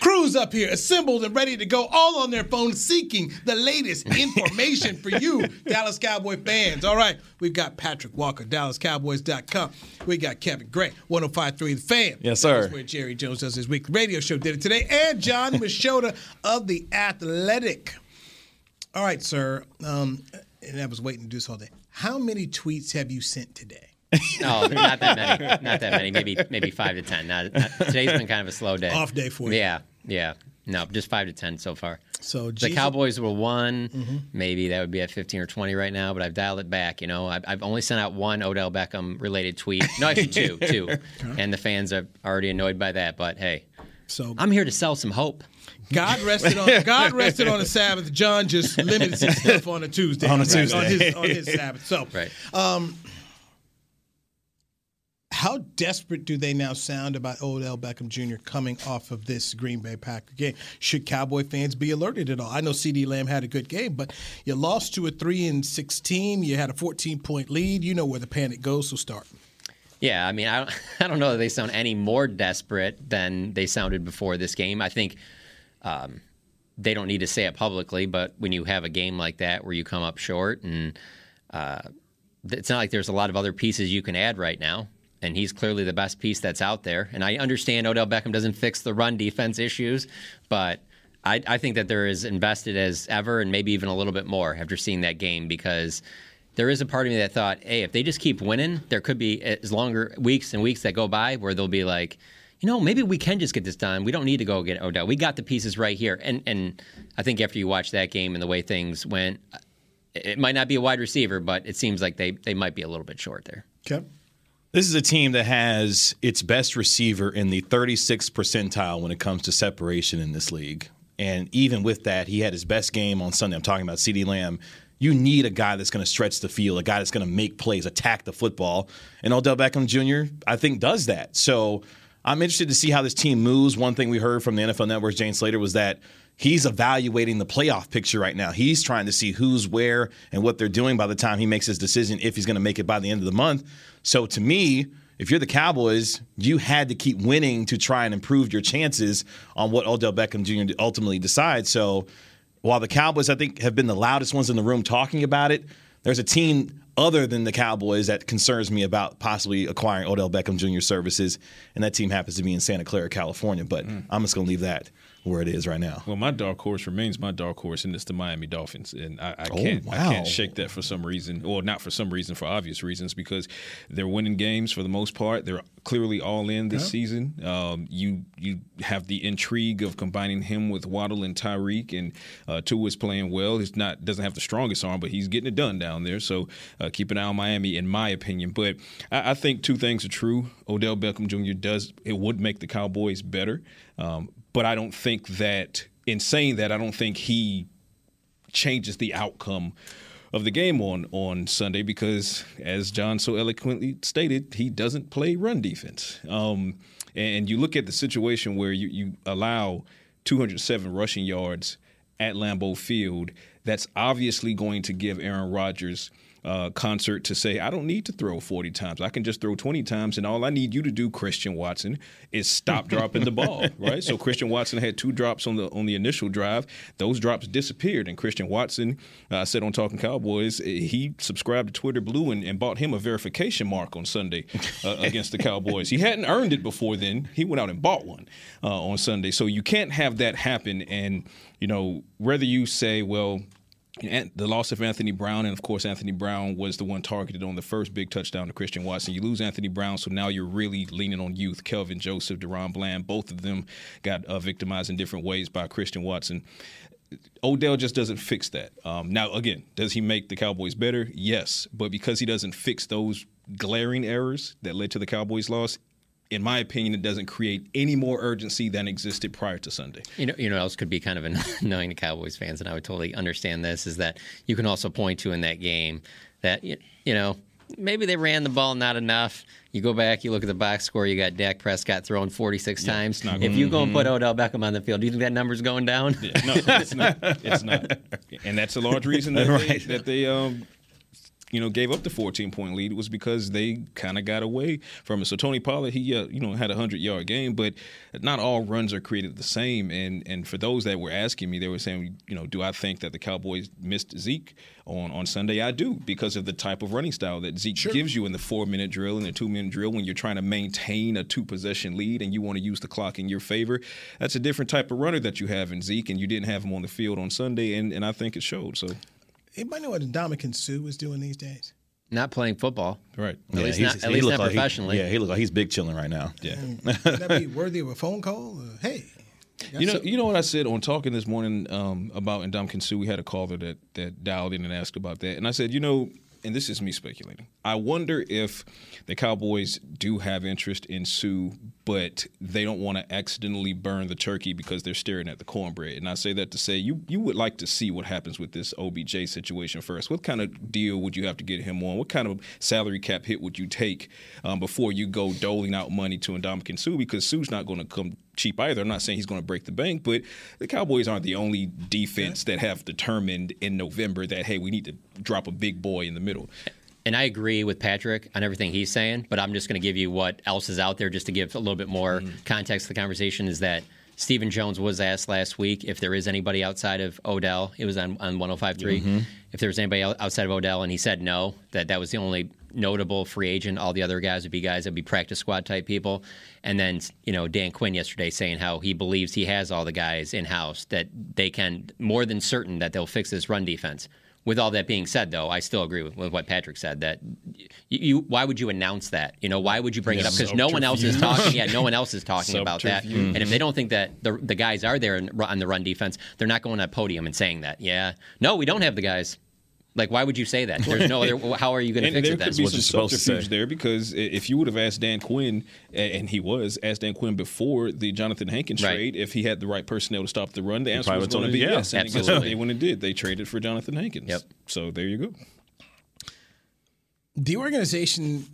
Crews up here, assembled and ready to go, all on their phones, seeking the latest information for you, Dallas Cowboy fans. All right, we've got Patrick Walker, DallasCowboys.com. We got Kevin Gray, 1053 The Fan. Yes, sir. That's where Jerry Jones does his weekly radio show. Did it today. And John Machota of The Athletic. All right, sir. Um, and I was waiting to do this all day. How many tweets have you sent today? No, not that many. Not that many. Maybe maybe five to ten. Not, not, today's been kind of a slow day. Off day for you. Yeah, yeah. No, just five to ten so far. So the Cowboys were one. Mm-hmm. Maybe that would be at fifteen or twenty right now. But I've dialed it back. You know, I've, I've only sent out one Odell Beckham related tweet. No, actually two, two. And the fans are already annoyed by that. But hey, So I'm here to sell some hope. God rested on God rested on the Sabbath. John just limited his stuff on a Tuesday. On a right, Tuesday. on his on his Sabbath. So, Right. Um, how desperate do they now sound about Odell Beckham Jr. coming off of this Green Bay Packer game? Should Cowboy fans be alerted at all? I know CeeDee Lamb had a good game, but you lost to a three and six team. You had a 14 point lead. You know where the panic goes. So start. Yeah, I mean, I don't, I don't know that they sound any more desperate than they sounded before this game. I think um, they don't need to say it publicly, but when you have a game like that where you come up short, and uh, it's not like there's a lot of other pieces you can add right now. And he's clearly the best piece that's out there. And I understand Odell Beckham doesn't fix the run defense issues, but I, I think that they're as invested as ever, and maybe even a little bit more after seeing that game because there is a part of me that thought, hey, if they just keep winning, there could be as longer weeks and weeks that go by where they'll be like, you know, maybe we can just get this done. We don't need to go get Odell. We got the pieces right here. And and I think after you watch that game and the way things went, it might not be a wide receiver, but it seems like they they might be a little bit short there. Okay. This is a team that has its best receiver in the 36th percentile when it comes to separation in this league. And even with that, he had his best game on Sunday. I'm talking about CeeDee Lamb. You need a guy that's going to stretch the field, a guy that's going to make plays, attack the football. And Odell Beckham Jr., I think, does that. So I'm interested to see how this team moves. One thing we heard from the NFL Network's Jane Slater was that he's evaluating the playoff picture right now. He's trying to see who's where and what they're doing by the time he makes his decision if he's going to make it by the end of the month. So to me, if you're the Cowboys, you had to keep winning to try and improve your chances on what Odell Beckham Jr. ultimately decides. So while the Cowboys, I think, have been the loudest ones in the room talking about it, there's a team other than the Cowboys that concerns me about possibly acquiring Odell Beckham Jr. services, and that team happens to be in Santa Clara, California. But mm. I'm just going to leave that where it is right now. Well, my dark horse remains my dark horse, and it's the Miami Dolphins, and I, I Oh, can't I wow. can't shake that for some reason, or not for some reason, for obvious reasons, because they're winning games for the most part. They're clearly all in this season. Um, you you have the intrigue of combining him with Waddle and Tyreek, and uh, Tua is playing well. He's not doesn't have the strongest arm, but he's getting it done down there. So uh, keep an eye on Miami, in my opinion. But I, I think two things are true. Odell Beckham Jr. does it would make the Cowboys better. Um, but I don't think that in saying that, I don't think he changes the outcome of the game on on Sunday because, as John so eloquently stated, he doesn't play run defense. Um, and you look at the situation where you, you allow 207 rushing yards at Lambeau Field. That's obviously going to give Aaron Rodgers uh, concert to say, I don't need to throw 40 times. I can just throw 20 times, and all I need you to do, Christian Watson, is stop dropping the ball, right? So Christian Watson had two drops on the on the initial drive. Those drops disappeared, and Christian Watson uh, said on Talking Cowboys, eh, he subscribed to Twitter Blue and, and bought him a verification mark on Sunday uh, against the Cowboys. He hadn't earned it before then. He went out and bought one uh, on Sunday. So you can't have that happen. And you know, whether you say, well, and the loss of Anthony Brown, and of course, Anthony Brown was the one targeted on the first big touchdown to Christian Watson. You lose Anthony Brown, so now you're really leaning on youth. Kelvin Joseph, DaRon Bland, both of them got uh, victimized in different ways by Christian Watson. Odell just doesn't fix that. Um, now, again, does he make the Cowboys better? Yes, but because he doesn't fix those glaring errors that led to the Cowboys' loss, in my opinion, it doesn't create any more urgency than existed prior to Sunday. You know, you know, else could be kind of annoying to Cowboys fans, and I would totally understand this. Is that you can also point to in that game that you know maybe they ran the ball not enough. You go back, you look at the box score. You got Dak Prescott throwing 46 yeah, times. If you go and put Odell Beckham on the field, do you think that number's going down? Yeah, no, it's not. It's not. And that's a large reason that right. they, that they um, you know, gave up the 14 point lead was because they kind of got away from it. So Tony Pollard, he uh, you know had a hundred yard game, but not all runs are created the same. And and for those that were asking me, they were saying, you know, do I think that the Cowboys missed Zeke on on Sunday? I do because of the type of running style that Zeke sure. gives you in the four minute drill and the two minute drill when you're trying to maintain a two possession lead and you want to use the clock in your favor. That's a different type of runner that you have in Zeke, and you didn't have him on the field on Sunday, and and I think it showed. So. Anybody know what Ndamukong Suh is doing these days? Not playing football. Right. At yeah, least not, at least not like professionally. He, yeah, he looks like he's big chilling right now. Yeah. Would that be worthy of a phone call? Uh, hey. You know, some- you know what I said on talking this morning um, about Ndamukong Suh. We had a caller that that dialed in and asked about that, and I said, you know, and this is me speculating. I wonder if the Cowboys do have interest in Suh, but they don't want to accidentally burn the turkey because they're staring at the cornbread. And I say that to say you you would like to see what happens with this OBJ situation first. What kind of deal would you have to get him on? What kind of salary cap hit would you take um, before you go doling out money to Ndamukong Suh? Because Suh's not going to come cheap either. I'm not saying he's going to break the bank, but the Cowboys aren't the only defense that have determined in November that hey, we need to drop a big boy in the middle. And I agree with Patrick on everything he's saying, but I'm just going to give you what else is out there just to give a little bit more mm. context to the conversation. Is that Stephen Jones was asked last week if there is anybody outside of Odell. It was on, on 105.3. Mm-hmm. If there was anybody outside of Odell, and he said no, that that was the only notable free agent. All the other guys would be guys that would be practice squad type people. And then, you know, Dan Quinn yesterday saying how he believes he has all the guys in house that they can, more than certain that they'll fix this run defense. With all that being said, though, I still agree with, with what Patrick said. That you, you, why would you announce that? You know, why would you bring it up? Because no one else is talking. Yeah, no one else is talking about that. Mm-hmm. And if they don't think that the, the guys are there in, on the run defense, they're not going to a podium and saying that. Yeah, no, we don't have the guys. Like, why would you say that? There's no other. How are you going to fix it? There could be some subterfuge there because if you would have asked Dan Quinn, and he was asked Dan Quinn before the Johnathan Hankins right. trade, if he had the right personnel to stop the run, the answer was going to be yeah, yes. And absolutely. guess? They went and did. They traded for Johnathan Hankins. Yep. So there you go. The organization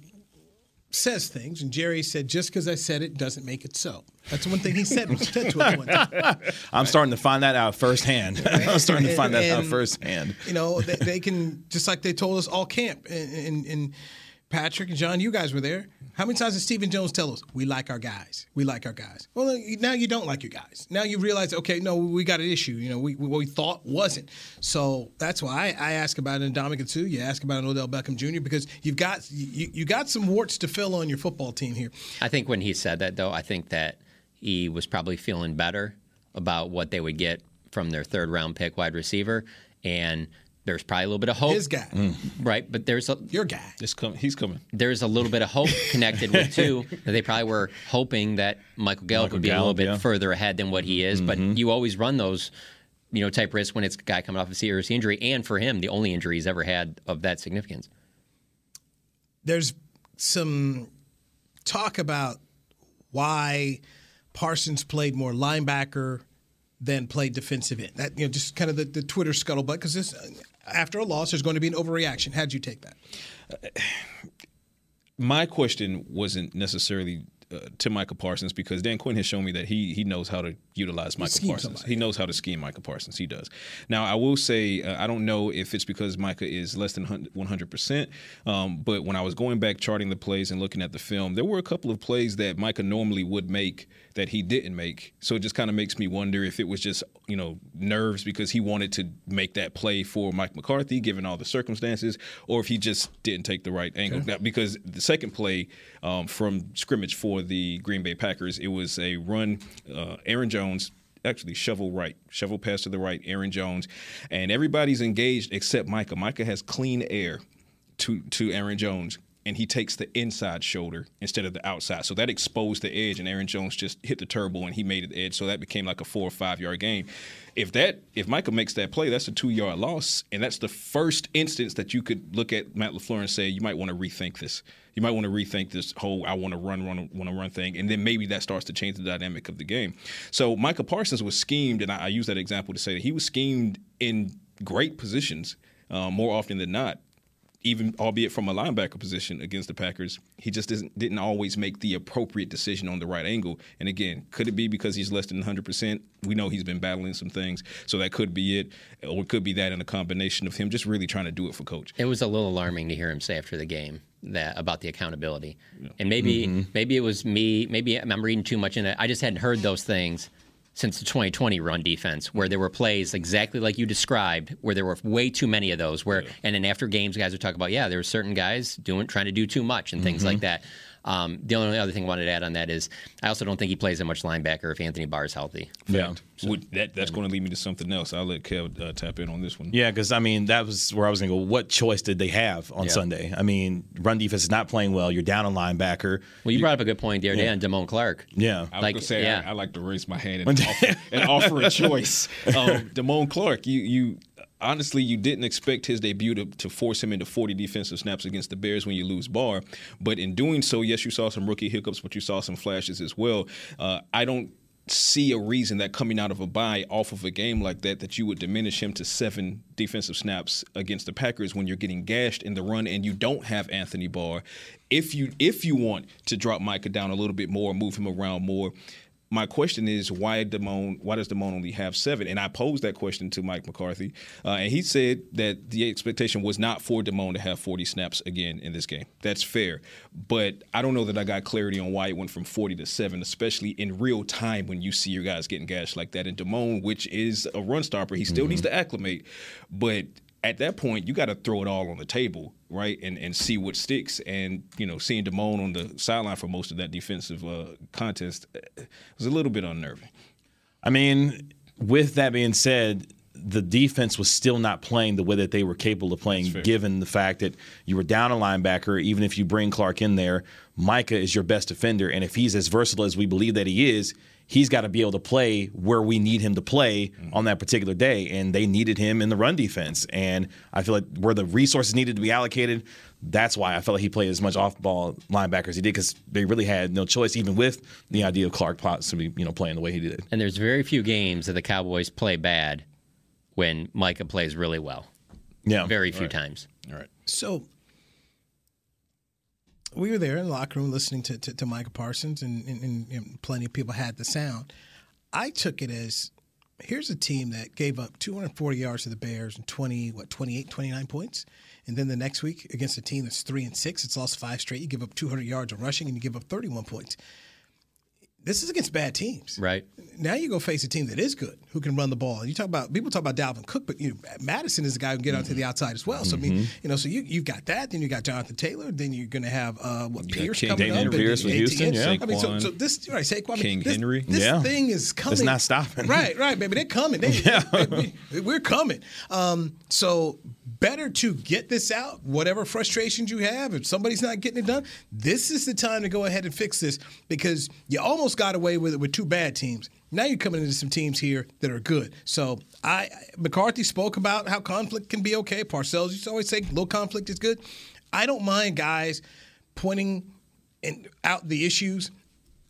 says things, and Jerry said, "Just because I said it doesn't make it so." That's one thing he said. said to one time. I'm starting to find that out firsthand. I'm starting to find and, that out firsthand. You know, they, they, can just like they told us all camp, and, and, and Patrick and John, you guys were there. How many times did Stephen Jones tell us we like our guys? We like our guys. Well, now you don't like your guys. Now you realize, okay, no, we got an issue. You know, we, what we thought wasn't. So that's why I, I ask about an Ndamukong Suh. You ask about an Odell Beckham Jr. because you've got you, you got some warts to fill on your football team here. I think when he said that, though, I think that he was probably feeling better about what they would get from their third round pick wide receiver and there's probably a little bit of hope. His guy, mm. right? But there's a your guy. It's coming. He's coming. There's a little bit of hope connected with too. That they probably were hoping that Michael Gallup Michael would be Gallup, a little bit yeah. further ahead than what he is. Mm-hmm. But you always run those, you know, type risks when it's a guy coming off a serious injury, and for him, the only injury he's ever had of that significance. There's some talk about why Parsons played more linebacker than played defensive end. That you know, just kind of the, the Twitter scuttlebutt because this after a loss, there's going to be an overreaction. How'd you take that? Uh, my question wasn't necessarily uh, to Micah Parsons because Dan Quinn has shown me that he he knows how to utilize Micah Parsons. Somebody. He knows how to scheme Micah Parsons. He does. Now I will say uh, I don't know if it's because Micah is less than 100 percent, um, but when I was going back charting the plays and looking at the film, there were a couple of plays that Micah normally would make that he didn't make. So it just kind of makes me wonder if it was just you know nerves because he wanted to make that play for Mike McCarthy given all the circumstances, or if he just didn't take the right angle. Okay. Now, because the second play um, from scrimmage for the Green Bay Packers, it was a run. Uh, Aaron Jones actually shovel right, shovel pass to the right, Aaron Jones, and everybody's engaged except Micah. Micah has clean air to to Aaron Jones and he takes the inside shoulder instead of the outside. So that exposed the edge, and Aaron Jones just hit the turbo and he made it the edge. So that became like a four or five yard game. If that if Micah makes that play, that's a two yard loss, and that's the first instance that you could look at Matt LaFleur and say you might want to rethink this. You might want to rethink this whole I want to run, run, want to run thing, and then maybe that starts to change the dynamic of the game. So Micah Parsons was schemed, and I, I use that example to say that he was schemed in great positions uh, more often than not even albeit from a linebacker position against the Packers, he just didn't, didn't always make the appropriate decision on the right angle. And again, could it be because he's less than 100%? We know he's been battling some things, so that could be it. Or it could be that in a combination of him just really trying to do it for coach. It was a little alarming to hear him say after the game that about the accountability. Yeah. And maybe mm-hmm. maybe it was me, maybe I'm reading too much in it. I just hadn't heard those things since the 2020 run defense, where there were plays exactly like you described, where there were way too many of those. Where yeah. and then after games, guys would talk about, yeah, there were certain guys doing trying to do too much and mm-hmm. things like that. Um, the only other thing I wanted to add on that is I also don't think he plays that much linebacker if Anthony Barr is healthy. Yeah, so, that, that's going to lead me to something else. I'll let Kev uh, tap in on this one. Yeah, because I mean that was where I was going to go. What choice did they have on yeah. Sunday? I mean, run defense is not playing well. You're down a linebacker. Well, you, brought up a good point there, Dan. Damone Clark. Yeah, I like, going to say yeah. I, I, like to raise my hand and, offer, and offer a choice. Um, Damone Clark, you you honestly, you didn't expect his debut to, to force him into 40 defensive snaps against the Bears when you lose Barr. But in doing so, yes, you saw some rookie hiccups, but you saw some flashes as well. Uh, I don't see a reason that coming out of a bye off of a game like that that you would diminish him to seven defensive snaps against the Packers when you're getting gashed in the run and you don't have Anthony Barr. If you if you want to drop Micah down a little bit more, move him around more, my question is why Damone? Why does Damone only have seven? And I posed that question to Mike McCarthy, uh, and he said that the expectation was not for Damone to have 40 snaps again in this game. That's fair, but I don't know that I got clarity on why it went from 40 to seven, especially in real time when you see your guys getting gashed like that. And Damone, which is a run stopper, he still mm-hmm. needs to acclimate, but at that point, you got to throw it all on the table, right, and and see what sticks. And you know, seeing Damone on the sideline for most of that defensive uh, contest uh, was a little bit unnerving. I mean, with that being said, the defense was still not playing the way that they were capable of playing, given the fact that you were down a linebacker. Even if you bring Clark in there, Micah is your best defender, and if he's as versatile as we believe that he is, he's got to be able to play where we need him to play mm-hmm. on that particular day. And they needed him in the run defense. And I feel like where the resources needed to be allocated, that's why I felt like he played as much off ball linebacker as he did because they really had no choice, even with the idea of Clark possibly you know playing the way he did. And there's very few games that the Cowboys play bad when Micah plays really well. Yeah, very few right. times. All right. So we were there in the locker room listening to, to, to Micah Parsons, and, and, and, plenty of people had the sound. I took it as here's a team that gave up 240 yards to the Bears and 20, what, 28, 29 points. And then the next week against a team that's three and six, it's lost five straight. You give up 200 yards of rushing and you give up 31 points this is against bad teams. Right. Now you go face a team that is good, who can run the ball. And you talk about people talk about Dalvin Cook, but you know, Mattison is the guy who can get mm-hmm. onto the outside as well. So mm-hmm. I mean, mm-hmm. you know, so you you've got that. Then you got Jonathan Taylor. Then you're going to have uh, what you Pierce King, coming Daniel up. Pierce with Houston. Yeah. I mean, so, so this right, Saquon. King this, Henry. This yeah. thing is coming. It's not stopping. Right, right, baby. They're coming. They, yeah. They, we, are coming. Um, so better to get this out, whatever frustrations you have. If somebody's not getting it done, this is the time to go ahead and fix this because you almost got away with it with two bad teams. Now you're coming into some teams here that are good. So I McCarthy spoke about how conflict can be okay. Parcells used to always say little conflict is good. I don't mind guys pointing and out the issues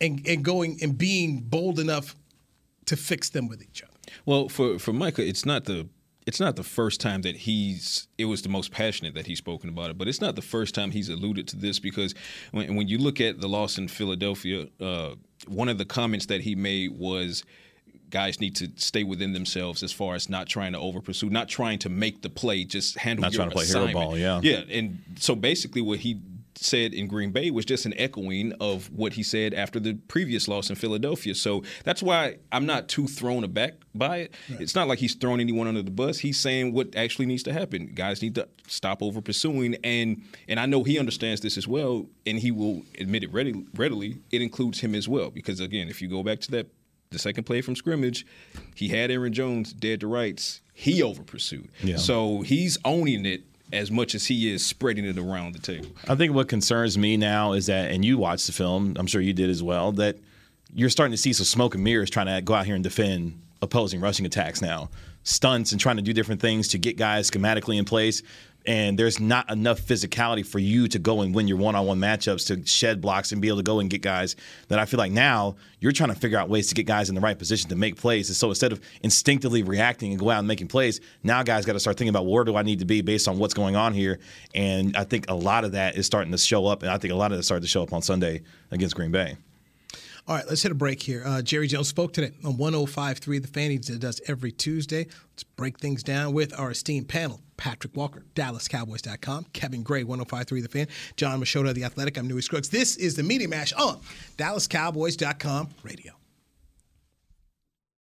and, and going and being bold enough to fix them with each other. Well, for for Micah, it's not the it's not the first time that he's it was the most passionate that he's spoken about it but it's not the first time he's alluded to this because when, when you look at the loss in philadelphia uh, one of the comments that he made was guys need to stay within themselves as far as not trying to over pursue, not trying to make the play, just handle not your trying to play hero ball. Yeah, yeah, and so basically what he said in Green Bay was just an echoing of what he said after the previous loss in Philadelphia. So that's why I'm not too thrown aback by it. Right. It's not like he's throwing anyone under the bus. He's saying what actually needs to happen. Guys need to stop over pursuing, and and I know he understands this as well, and he will admit it ready, readily. It includes him as well because again, if you go back to that the second play from scrimmage, he had Aaron Jones dead to rights. He over pursued. Yeah. So he's owning it as much as he is spreading it around the table. I think what concerns me now is that, and you watched the film, I'm sure you did as well, that you're starting to see some smoke and mirrors trying to go out here and defend opposing rushing attacks now. Stunts and trying to do different things to get guys schematically in place. And there's not enough physicality for you to go and win your one on one matchups to shed blocks and be able to go and get guys that I feel like now you're trying to figure out ways to get guys in the right position to make plays. And so instead of instinctively reacting and go out and making plays, now guys got to start thinking about where do I need to be based on what's going on here. And I think a lot of that is starting to show up. And I think a lot of that started to show up on Sunday against Green Bay. All right, let's hit a break here. Uh, Jerry Jones spoke today on 105.3 The Fan. He does every Tuesday. Let's break things down with our esteemed panel. Patrick Walker, DallasCowboys.com. Kevin Gray, 105.3 The Fan. John Machota, The Athletic. I'm Newy Scruggs. This is the Media Mash on DallasCowboys.com radio.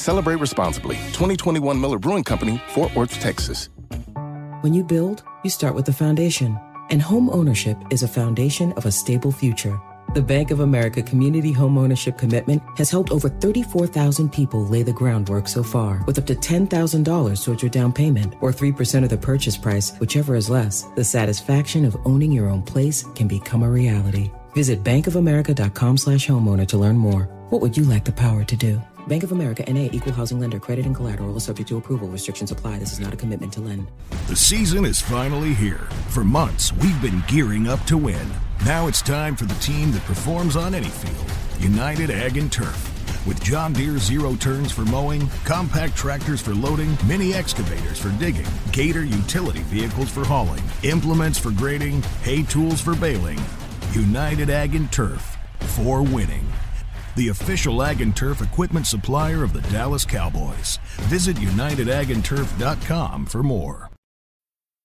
Celebrate responsibly. 2021 Miller Brewing Company, Fort Worth, Texas. When you build, you start with the foundation. And home ownership is a foundation of a stable future. The Bank of America Community Home Ownership Commitment has helped over 34,000 people lay the groundwork so far, with up to $10,000 towards your down payment or 3% of the purchase price, whichever is less. The satisfaction of owning your own place can become a reality. Visit bankofamerica.com slash homeowner to learn more. What would you like the power to do? Bank of America NA equal housing lender credit and collateral is subject to approval. Restrictions apply. This is not a commitment to lend. The season is finally here. For months, we've been gearing up to win. Now it's time for the team that performs on any field United Ag and Turf. With John Deere zero turns for mowing, compact tractors for loading, mini excavators for digging, Gator utility vehicles for hauling, implements for grading, hay tools for baling. United Ag and Turf for winning. The official Ag and Turf equipment supplier of the Dallas Cowboys. Visit UnitedAgAndTurf.com for more.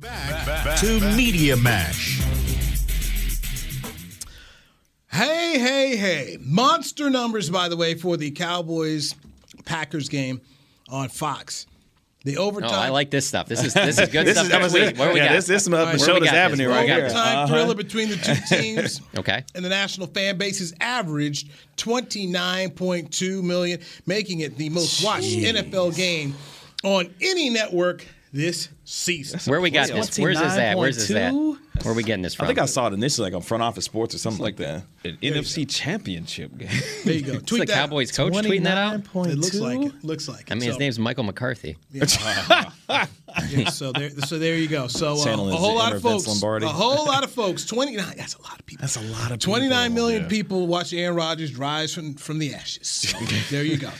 Back, back to Media Mash. Hey, hey, hey. Monster numbers, by the way, for the Cowboys Packers game on Fox. The overtime. Oh, I like this stuff. This is this is good This stuff. is- next week. What do we yeah, got? this- this is Where we Machota's this? Avenue Where right here. overtime Uh-huh. thriller between the two teams. Okay. And the national fan base has averaged 29.2 million, making it the most watched NFL game on any network this season. Where we got this? Where's this at? Where's this at? Where are we getting this from? I think I saw it initially like on Front Office Sports or something like that. An NFC championship game. There you go. It's Tweet the that. Cowboys coach tweeting that out. It looks like it. Looks like it. I mean, his So- name's Michael McCarthy. Yeah, so there, so there you go. So uh, a whole lot of folks, Lombardi. a whole lot of folks. Twenty nine. That's a lot of people. That's a lot of Twenty nine people. million people watch Aaron Rodgers rise from from the ashes. So there you go.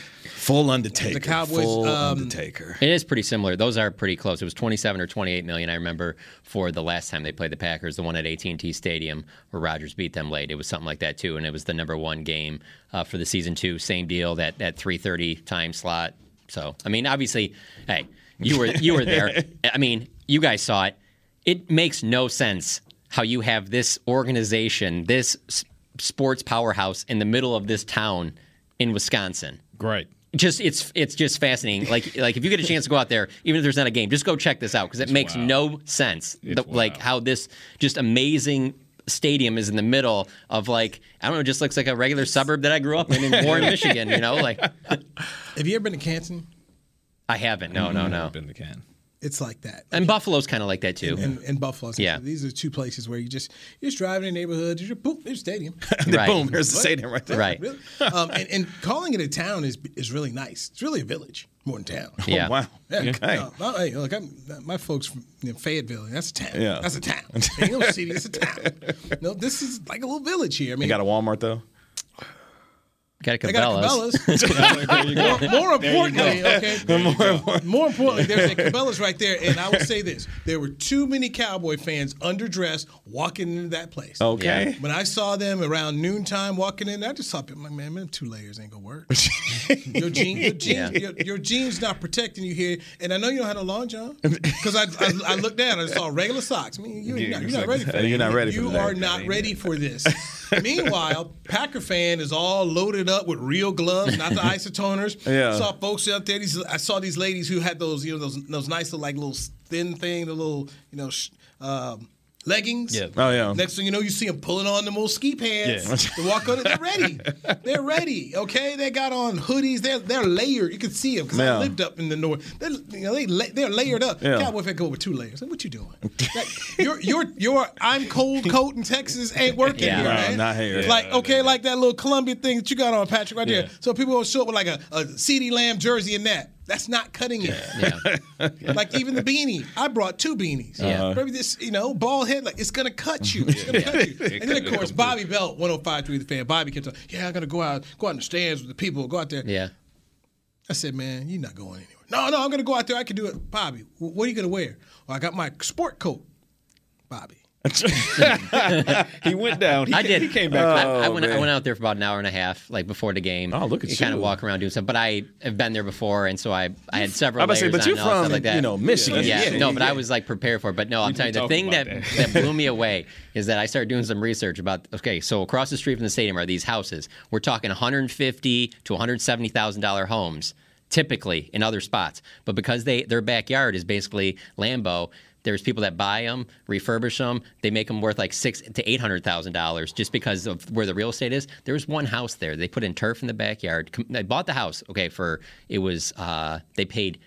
Full Undertaker. The Cowboys, Full um, Undertaker. It is pretty similar. Those are pretty close. It was 27 or 28 million. I remember for the last time they played the Packers, the one at AT&T Stadium where Rodgers beat them late. It was something like that too, and it was the number one game uh, for the season two. Same deal. That that 3:30 time slot. So I mean, obviously, hey, you were you were there. I mean, you guys saw it. It makes no sense how you have this organization, this sports powerhouse in the middle of this town in Wisconsin Right. Just it's it's just fascinating. Like like if you get a chance to go out there, even if there's not a game, just go check this out because it makes wild. no sense. The- like how this just amazing stadium is in the middle of like I don't know, just looks like a regular suburb that I grew up in in Warren, Michigan. You know, like Have you ever been to Canton? I haven't. No, no, no. Been the can. It's like that. And Buffalo's kind of like that too. And, and Buffalo. Yeah. These are two places where you just you're just driving in the neighborhood, there's your boom, there's a stadium. Right. Boom, there's the What? stadium right there. Right. Really? Um, and, and calling it a town is is really nice. It's really a village more than town. Yeah. Wow. Yeah, Okay. no, no, hey, look, I'm, my folks from you know, Fayetteville. That's a town. Yeah. That's a town. Ain't no city. It's a town. No, this is like a little village here. I mean, You got a Walmart though. Got a they got a Cabela's. Cabela's. more, more importantly, okay. More importantly, there's a Cabela's right there, and I will say this: there were too many Cowboy fans underdressed walking into that place. Okay. When I saw them around noontime walking in, I just thought, I'm like, man, man, two layers ain't gonna work. your jeans, your jeans, Yeah. your, your jeans not protecting you here. And I know you don't have no long john because I, I I looked down and I saw regular socks. I mean, you, Yeah, you're, not, you're not ready for that. You're not ready for You that. are not ready for this. Meanwhile, Packer fan is all loaded up with real gloves, not the isotoners. Yeah. Saw folks out there. These I saw these ladies who had those, you know, those those nice little like little thin thing, the little, you know, sh- um, leggings. Yeah. Oh yeah. Next thing you know, you see them pulling on the little ski pants Yeah. to walk on it. They're ready. They're ready. Okay, they got on hoodies. They're they're layered. You can see them because Yeah. I lived up in the north. They're you know they la- they're layered up. Yeah. Cowboy fan go with two layers. What you doing? That- your your your I'm cold coat in Texas ain't working Yeah. here, No, man. not here. Like okay, like that little Columbia thing that you got on, Patrick, right Yeah. there. So people will show up with like a, a CeeDee Lamb jersey and that. That's not cutting it. Yeah. Like even the beanie, I brought two beanies. Yeah. Uh-huh. Maybe this, you know, bald head, like it's gonna cut you. It's gonna cut you. And then of course, Bobby Belt, one hundred and five, 105.3 the fan. Bobby kept saying, "Yeah, I'm gonna go out, go out in the stands with the people, go out there." Yeah. I said, "Man, you're not going anywhere." No, no, I'm gonna go out there. I can do it, Bobby. What are you gonna wear? Well, I got my sport coat, Bobby. He went down. He, I did. He came back. I, Oh, I went. I went out there for about an hour and a half, like before the game. Oh, look at you! kind of you. walk around doing stuff. But I have been there before, and so I I had several. I was about to say, but on you're from, like that. you know, Michigan. Yeah, Yeah, no, but. I was like prepared for it. But no, I'm telling you, the thing about that, that blew me away is that I started doing some research about. Okay, so across the street from the stadium are these houses. We're talking 150 to 170 thousand dollar homes, typically in other spots. But because they their backyard is basically Lambeau. There's people that buy them, refurbish them. They make them worth like six to eight hundred thousand dollars just because of where the real estate is. There was one house there. They put in turf in the backyard. They bought the house. Okay, for it was uh, they paid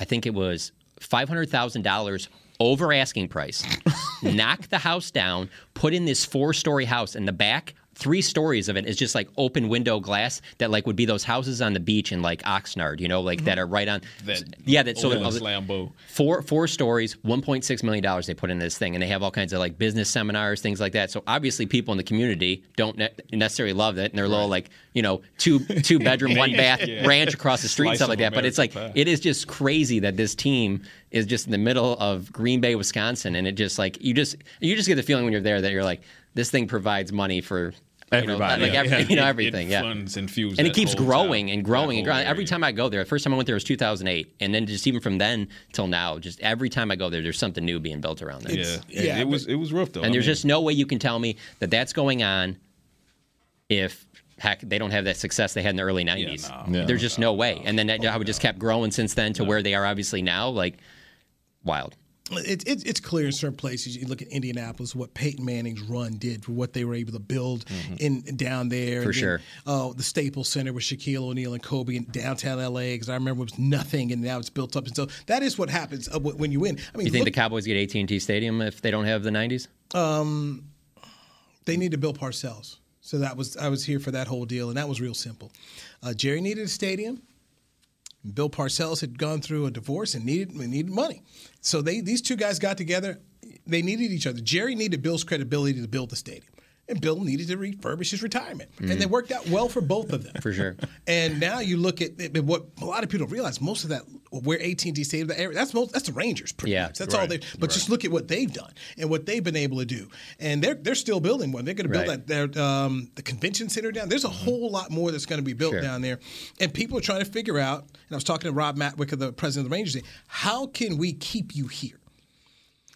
I think it was five hundred thousand dollars over asking price. Knock the house down, put in this four-story house in the back. Three stories of it is just like open window glass that like would be those houses on the beach in like Oxnard, you know, like that are right on. That yeah, that so Lambeau. Four four stories, one point six million dollars they put in this thing, and they have all kinds of like business seminars, things like that. So obviously, people in the community don't ne- necessarily love it, and they're little like you know two two bedroom, one bath Yeah. ranch across the street, Slice stuff like that. But it's like pie. it is just crazy that this team is just in the middle of Green Bay, Wisconsin, and it just like you just you just get the feeling when you're there that you're like this thing provides money for. you know, Everybody, like yeah. every, Yeah, you know it- everything, it yeah. funds and fuels and it keeps growing town, and growing and whole growing. Every time I go there, the first time I went there was 2008, and then just even from then till now, just every time I go there, there's something new being built around there. Yeah, yeah, yeah, it was it was rough though. And I there's mean, just no way you can tell me that that's going on if heck they don't have that success they had in the early 90s. no, Yeah. There's just no way. And then that, how it just kept growing since then to where they are obviously now, like wild. It, it, it's clear in certain places. You look at Indianapolis, what Peyton Manning's run did for what they were able to build in down there. For then, sure. Uh, the Staples Center with Shaquille O'Neal and Kobe in downtown LA. Because I remember it was nothing, and now it's built up. And so that is what happens uh, when you win. I mean, You think look, the Cowboys get AT&T Stadium if they don't have the 90s? they need to build Parcells. So that was I was here for that whole deal, and that was real simple. Uh, Jerry needed a stadium. Bill Parcells had gone through a divorce and needed needed money. So they these two guys got together. They needed each other. Jerry needed Bill's credibility to build the stadium, and Bill needed to refurbish his retirement. And they worked out well for both of them. For sure. And now you look at at what a lot of people don't realize. Most of that where AT and T Stadium, the area, that's most that's the Rangers. Pretty Yeah, much. that's all they. But just look at what they've done and what they've been able to do. And they're they're still building one. They're going to build Right. that their um, the convention center down. There's a whole lot more that's going to be built Sure. down there. And people are trying to figure out. And I was talking to Rob Matwick, the president of the Rangers. How can we keep you here?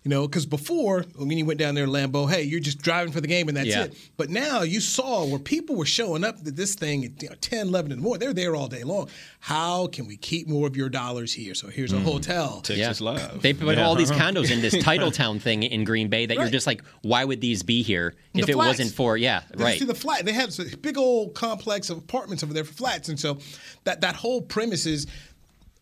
You know, because before, when you went down there, Lambeau, hey, you're just driving for the game and that's Yeah. it. But now you saw where people were showing up to this thing at you know, 10, 11 in the morning. They're there all day long. How can we keep more of your dollars here? So here's a mm. hotel. Texas Live. They put all these condos in this Titletown thing in Green Bay that you're just like, why would these be here if The it flats. wasn't for yeah, Did right. see the flat? They have this big old complex of apartments over there for flats, and so that that whole premise is,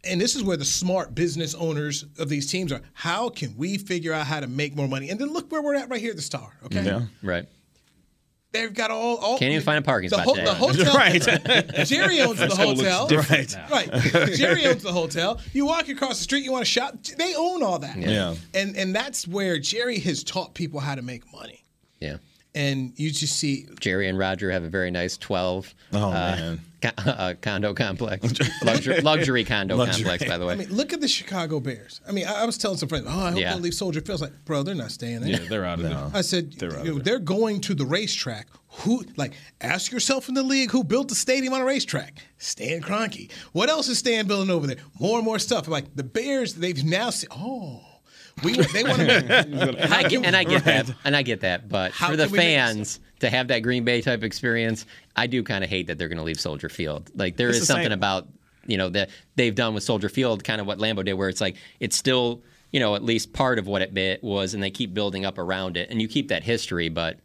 and this is where the smart business owners of these teams are. How can we figure out how to make more money? And then look where we're at right here at the Star. Okay, Yeah. right. they've got all. all Can't even find a parking the spot ho- today. The hotel, Right. Jerry owns the hotel. Right. now. Right. Jerry owns the hotel. You walk across the street, you want to shop. They own all that. Yeah. And and that's where Jerry has taught people how to make money. Yeah. And you just see Jerry and Roger have a very nice 12 Oh, uh, man. Co- uh, condo complex. Luxury, luxury condo Luxury. complex, by the way. I mean, look at the Chicago Bears. I mean, I, I was telling some friends, oh, I hope Yeah. they leave Soldier Field. I was like, bro, they're not staying there. Yeah, they're out of there. I said, They're out you know, they're going to the racetrack. Who, like, ask yourself in the league who built the stadium on a racetrack? Stan Kroenke. What else is Stan building over there? More and more stuff. Like the Bears, they've now seen. Oh, we they want to. And I get, and I get that, and I get that. But How for the can we make fans to have that Green Bay type experience, I do kind of hate that they're going to leave Soldier Field. Like there It's is the something same- about you know that they've done with Soldier Field, kind of what Lambeau did, where it's like it's still you know at least part of what it bit was, and they keep building up around it, and you keep that history, but.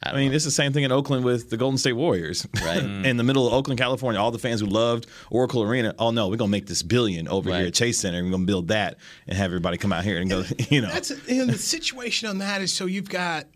I, I mean, know. is the same thing in Oakland with the Golden State Warriors. Right. in the middle of Oakland, California, all the fans who loved Oracle Arena, oh no, we're gonna make this billion over here at Chase Center. We're gonna build that and have everybody come out here and go, you know. That's and the situation on that is so you've got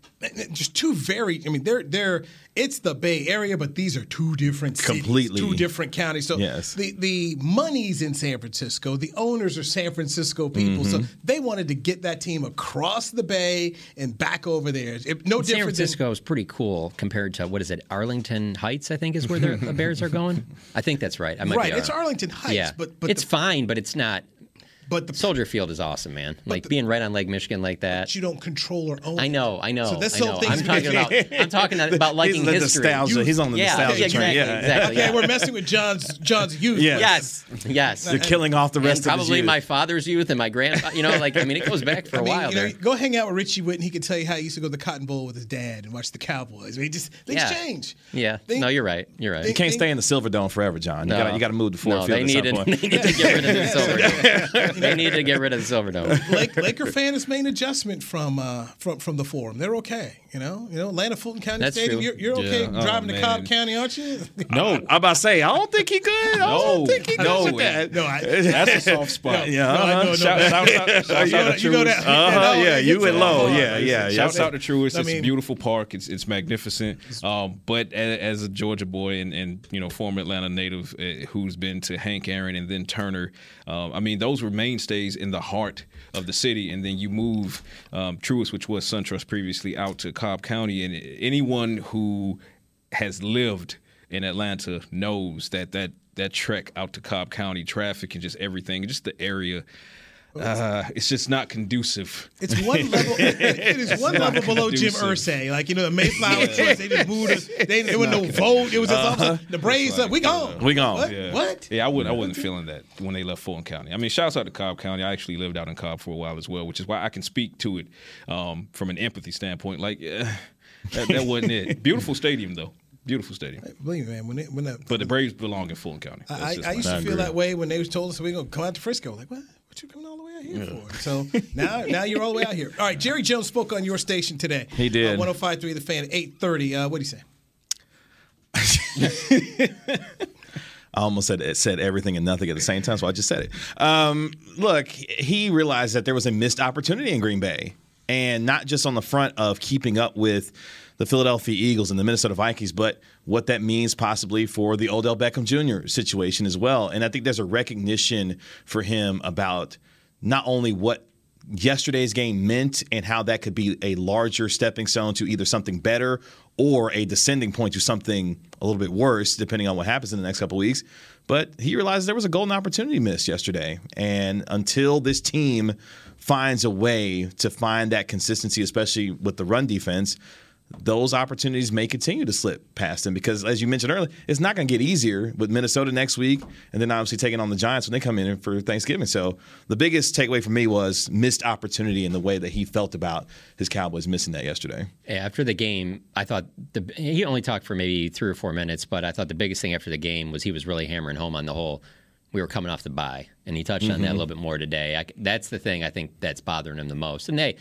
just two very. I mean, they're they're it's the Bay Area, but these are two different cities, Completely. two different counties. So Yes. the the money's in San Francisco. The owners are San Francisco people, so Mm-hmm. they wanted to get that team across the Bay and back over there. It, no difference San different. Francisco is pretty cool compared to what is it, Arlington Heights? I think is where the Bears are going. I think that's right. I Than, might right, be it's. Arlington Heights, Yeah, but but it's the, fine, but it's not. But the Soldier Field is awesome, man. Like being right on Lake Michigan like that. you don't control or own. I know, I know, So this I whole know. thing's I'm talking about. I'm talking about liking He's the history. nostalgia. He's on the yeah, nostalgia yeah, train. exactly, Yeah. exactly. Okay, yeah. we're messing with John's John's youth. Yeah. Yes, yes. They're killing off the rest and of his probably youth. my father's youth and my grand. You know, like I mean, it goes back for I a mean, while you know, there. go hang out with Richie Whitten. He could tell you how he used to go to the Cotton Bowl with his dad and watch the Cowboys. I mean, just things Yeah. change. Yeah. They- no, you're right. You're right. You can't stay in the Silver Dome forever, John. You No. got you got to move to Ford no, Field they at some needed, point. they need to get rid of the Silver Dome. They need to get rid of the Silver Dome. Lake, Laker fan has made an adjustment from uh, from from the forum. They're okay. You know, you know, Atlanta Fulton County That's Stadium. true. You're, you're okay Yeah. Oh, driving to Cobb. County, aren't you? No, I'm about to say, I don't think he could. I don't No. think he could No. with that. no, I, that's a soft spot. Yeah, no, I uh-huh. know, no, Shout, no. shout out, shout You out go- to you go Truist. that- Uh-huh, no, yeah, you gets went low. Yeah, yeah, yeah. Shouts out to Truist. It's a beautiful park. It's it's magnificent. Um, but as, as a Georgia boy and, and you know former Atlanta native uh, who's been to Hank Aaron and then Turner, um, I mean those were mainstays in the heart of the city. And then you move um, Truist, which was SunTrust previously, out to Cobb County, and anyone who has lived in Atlanta knows that that that trek out to Cobb County, traffic and just everything, just the area. Uh, it's just not conducive. It's one level. it, it is one level below Jim conducive. Irsay. Like you know, the Mayflower Twins. They just moved us. They, there was no vote. It was just all of a sudden, the Braves. up. we gone. We gone. What? Yeah. What? Yeah, I would. I wasn't feeling that when they left Fulton County. I mean, shouts out to Cobb County. I actually lived out in Cobb for a while as well, which is why I can speak to it um, from an empathy standpoint. Like, yeah, that, that wasn't it. Beautiful stadium though. Beautiful stadium. Believe me, man. When it, when the, But the Braves belong in Fulton County. That's I, I used to I feel that way when they was told us we are gonna come out to Frisco. Like, what? What you coming all the way out here for? So now, now you're all the way out here. All right, Jerry Jones spoke on your station today. He did. Uh, 105.3 The Fan 8:30. Uh, what do you say? I almost said said everything and nothing at the same time, so I just said it. Um, look, he realized that there was a missed opportunity in Green Bay, and not just on the front of keeping up with the Philadelphia Eagles and the Minnesota Vikings, but what that means possibly for the Odell Beckham Jr. situation as well. And I think there's a recognition for him about not only what yesterday's game meant and how that could be a larger stepping stone to either something better or a descending point to something a little bit worse, depending on what happens in the next couple weeks. But he realized there was a golden opportunity missed yesterday. And until this team finds a way to find that consistency, especially with the run defense, those opportunities may continue to slip past him because, as you mentioned earlier, it's not going to get easier with Minnesota next week, and then obviously taking on the Giants when they come in for Thanksgiving. So the biggest takeaway for me was missed opportunity in the way that he felt about his Cowboys missing that yesterday. After the game, I thought the, he only talked for maybe three or four minutes, but I thought the biggest thing after the game was he was really hammering home on the whole. We were coming off the bye, and he touched on that a Mhm. little bit more today. I, that's the thing I think that's bothering him the most. And hey,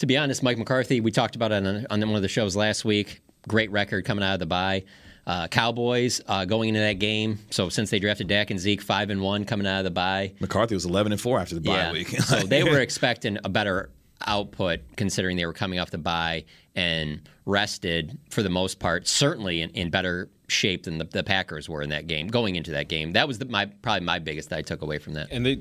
to be honest, Mike McCarthy, we talked about it on, on one of the shows last week. Great record coming out of the bye. Uh, Cowboys uh, going into that game. So since they drafted Dak and Zeke, five and one coming out of the bye. McCarthy was eleven and four after the bye Yeah. week. so they were expecting a better output considering they were coming off the bye and rested for the most part, certainly in, in better shape than the, the Packers were in that game going into that game. That was the, my probably my biggest that I took away from that. And they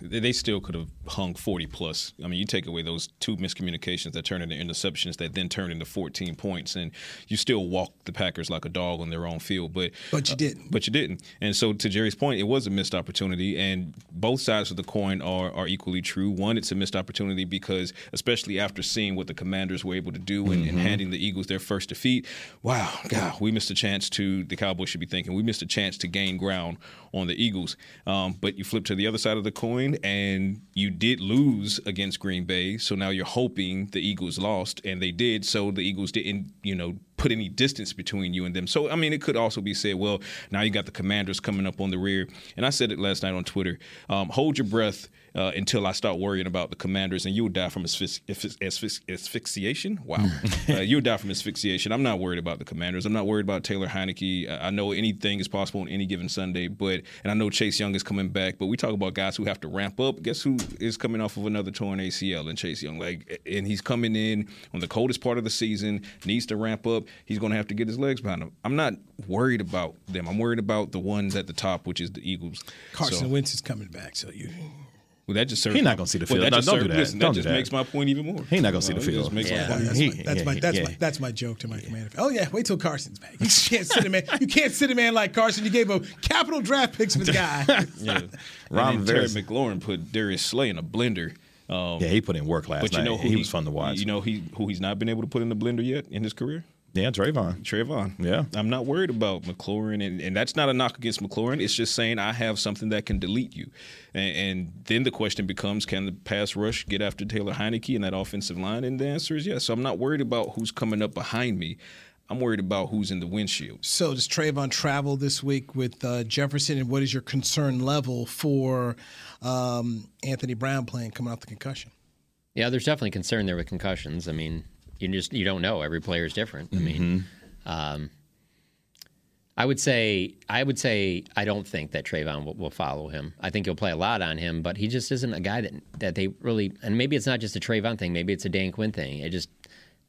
they still could have hung 40 plus. I mean, you take away those two miscommunications that turned into interceptions that then turned into 14 points, and you still walk the Packers like a dog on their own field. But But you uh, didn't. but you didn't. And so to Jerry's point, it was a missed opportunity, and both sides of the coin are are equally true. One, it's a missed opportunity because especially after seeing what the Commanders were able to do and, and Mhm. handing the Eagles their first defeat, wow, God, we missed a chance to. The Cowboys should be thinking we missed a chance to gain ground on the Eagles. Um, but you flip to the other side of the coin, and you did lose against Green Bay. So now you're hoping the Eagles lost, and they did. So the Eagles didn't, you know, put any distance between you and them. So I mean, it could also be said, well, now you got the Commanders coming up on the rear. And I said it last night on Twitter. Um, hold your breath. Uh, until I start worrying about the commanders, and you would die from asphyxi- asphyxi- asphyxiation. Wow, uh, you would die from asphyxiation. I'm not worried about the commanders. I'm not worried about Taylor Heinicke. I I know anything is possible on any given Sunday, but and I know Chase Young is coming back. But we talk about guys who have to ramp up. Guess who is coming off of another torn ACL? And Chase Young, like, and he's coming in on the coldest part of the season, needs to ramp up. He's going to have to get his legs behind him. I'm not worried about them. I'm worried about the ones at the top, which is the Eagles. Carson So- Wentz is coming back, so you. Well, that just serves He's not gonna see the well, field. that No, don't do that. listen, Don't that do just that. makes my point even more. He not gonna see the Well, it just field. Yeah. That's, my, that's, yeah, my, that's, yeah, my, that's my joke to my commander. Oh yeah, wait till Carson's back. You can't sit a man. You can't sit a man like Carson. You gave him capital draft picks for the guy. Yeah. Ron and Terry McLaurin put Darius Slay in a blender. Um, Yeah, he put in work last but you know who he, was fun to watch. You know he who he's not been able to put in the blender yet in his career. Yeah, Trevon. Trevon. Yeah. I'm not worried about McLaurin, and, and that's not a knock against McLaurin. It's just saying I have something that can delete you. And, and then the question becomes can the pass rush get after Taylor Heinicke and that offensive line? And the answer is yes. So I'm not worried about who's coming up behind me. I'm worried about who's in the windshield. So does Trevon travel this week with uh, Jefferson, and what is your concern level for um, Anthony Brown playing coming off the concussion? Yeah, there's definitely concern there with concussions. I mean, you just you don't know. Every player is different. I mean, um, I would say I would say I don't think that Trevon will, will follow him. I think he'll play a lot on him, but he just isn't a guy that that they really. And maybe it's not just a Trevon thing. Maybe it's a Dan Quinn thing. It just,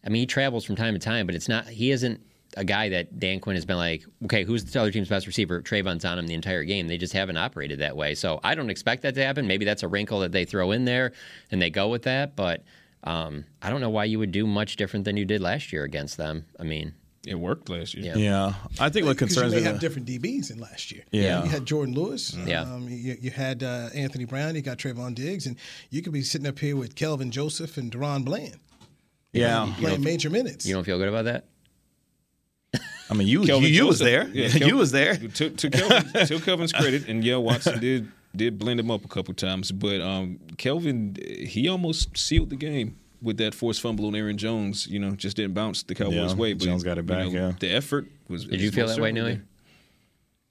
I mean, he travels from time to time, but it's not. He isn't a guy that Dan Quinn has been like, okay, who's the other team's best receiver? Trevon's on him the entire game. They just haven't operated that way. So I don't expect that to happen. Maybe that's a wrinkle that they throw in there and they go with that. But um, I don't know why you would do much different than you did last year against them. I mean, It worked last year. Yeah. Yeah, I think what Because concerns you may have the- different DBs in last year. Yeah. you had Jourdan Lewis. Yeah. um, you, you had uh, Anthony Brown. You got Trevon Diggs, and you could be sitting up here with Kelvin Joseph and DaRon Bland yeah, playing major minutes. you don't feel good about that? I mean, you you, Kelvin you was there. yeah, you was there. To, to, Kelvin, to Kelvin's credit, and yeah, Watson did did blend him up a couple times, but um, Kelvin he almost sealed the game with that forced fumble on Aaron Jones. You know, just didn't bounce the Cowboys' Yeah, way. But Jones got it you back, know, yeah. the effort was. Did you feel that way, certainly Nui? there.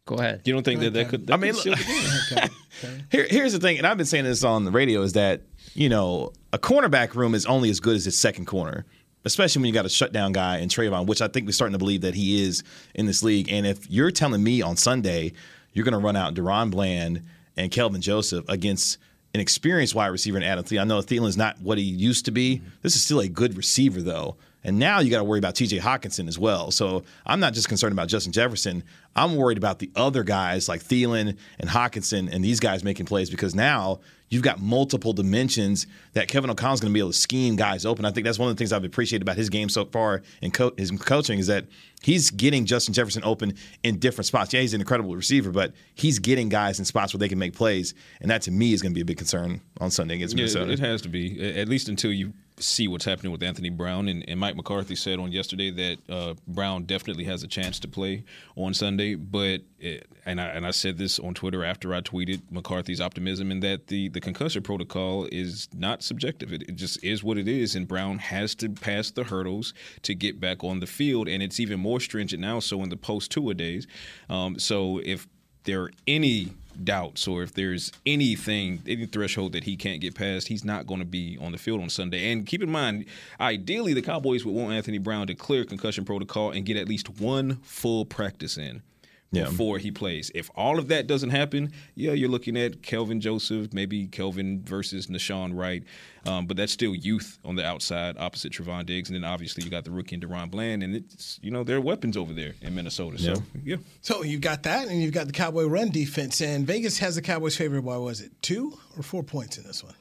Go ahead. You don't think that that could? That I mean, could seal the game? Here, here's the thing, and I've been saying this on the radio: is that you know a cornerback room is only as good as its second corner, especially when you got a shutdown guy in Trevon, which I think we're starting to believe that he is in this league. And if you're telling me on Sunday you're going to run out DaRon Bland and Kelvin Joseph against an experienced wide receiver in Adam Thielen, I know Thielen's not what he used to be. Mm-hmm. This is still a good receiver though. And now you got to worry about TJ Hockenson as well. So I'm not just concerned about Justin Jefferson. I'm worried about the other guys like Thielen and Hockenson and these guys making plays because now you've got multiple dimensions that Kevin O'Connell's going to be able to scheme guys open. I think that's one of the things I've appreciated about his game so far and co- his coaching is that he's getting Justin Jefferson open in different spots. Yeah, he's an incredible receiver, but he's getting guys in spots where they can make plays, and that to me is going to be a big concern on Sunday against Yeah, Minnesota. it has to be at least until you see what's happening with Anthony Brown. And, and Mike McCarthy said on yesterday that uh, Brown definitely has a chance to play on Sunday. But it, and I and I said this on Twitter after I tweeted McCarthy's optimism in that the the concussion protocol is not subjective. It, it just is what it is, and Brown has to pass the hurdles to get back on the field, and it's even more stringent now. So in the post two days, um, so if there are any doubts or if there's anything, any threshold that he can't get past, he's not going to be on the field on Sunday. And keep in mind, ideally, the Cowboys would want Anthony Brown to clear concussion protocol and get at least one full practice in Yeah. before he plays. If all of that doesn't happen, yeah, you're looking at Kelvin Joseph, maybe Kelvin versus Nahshon Wright. Um, but that's still youth on the outside opposite Trevon Diggs. And then obviously you got the rookie and DaRon Bland. And it's, you know, there are weapons over there in Minnesota. So, yeah. So you've got that, and you've got the Cowboy run defense. And Vegas has the Cowboys' favorite by was it two or four points in this one?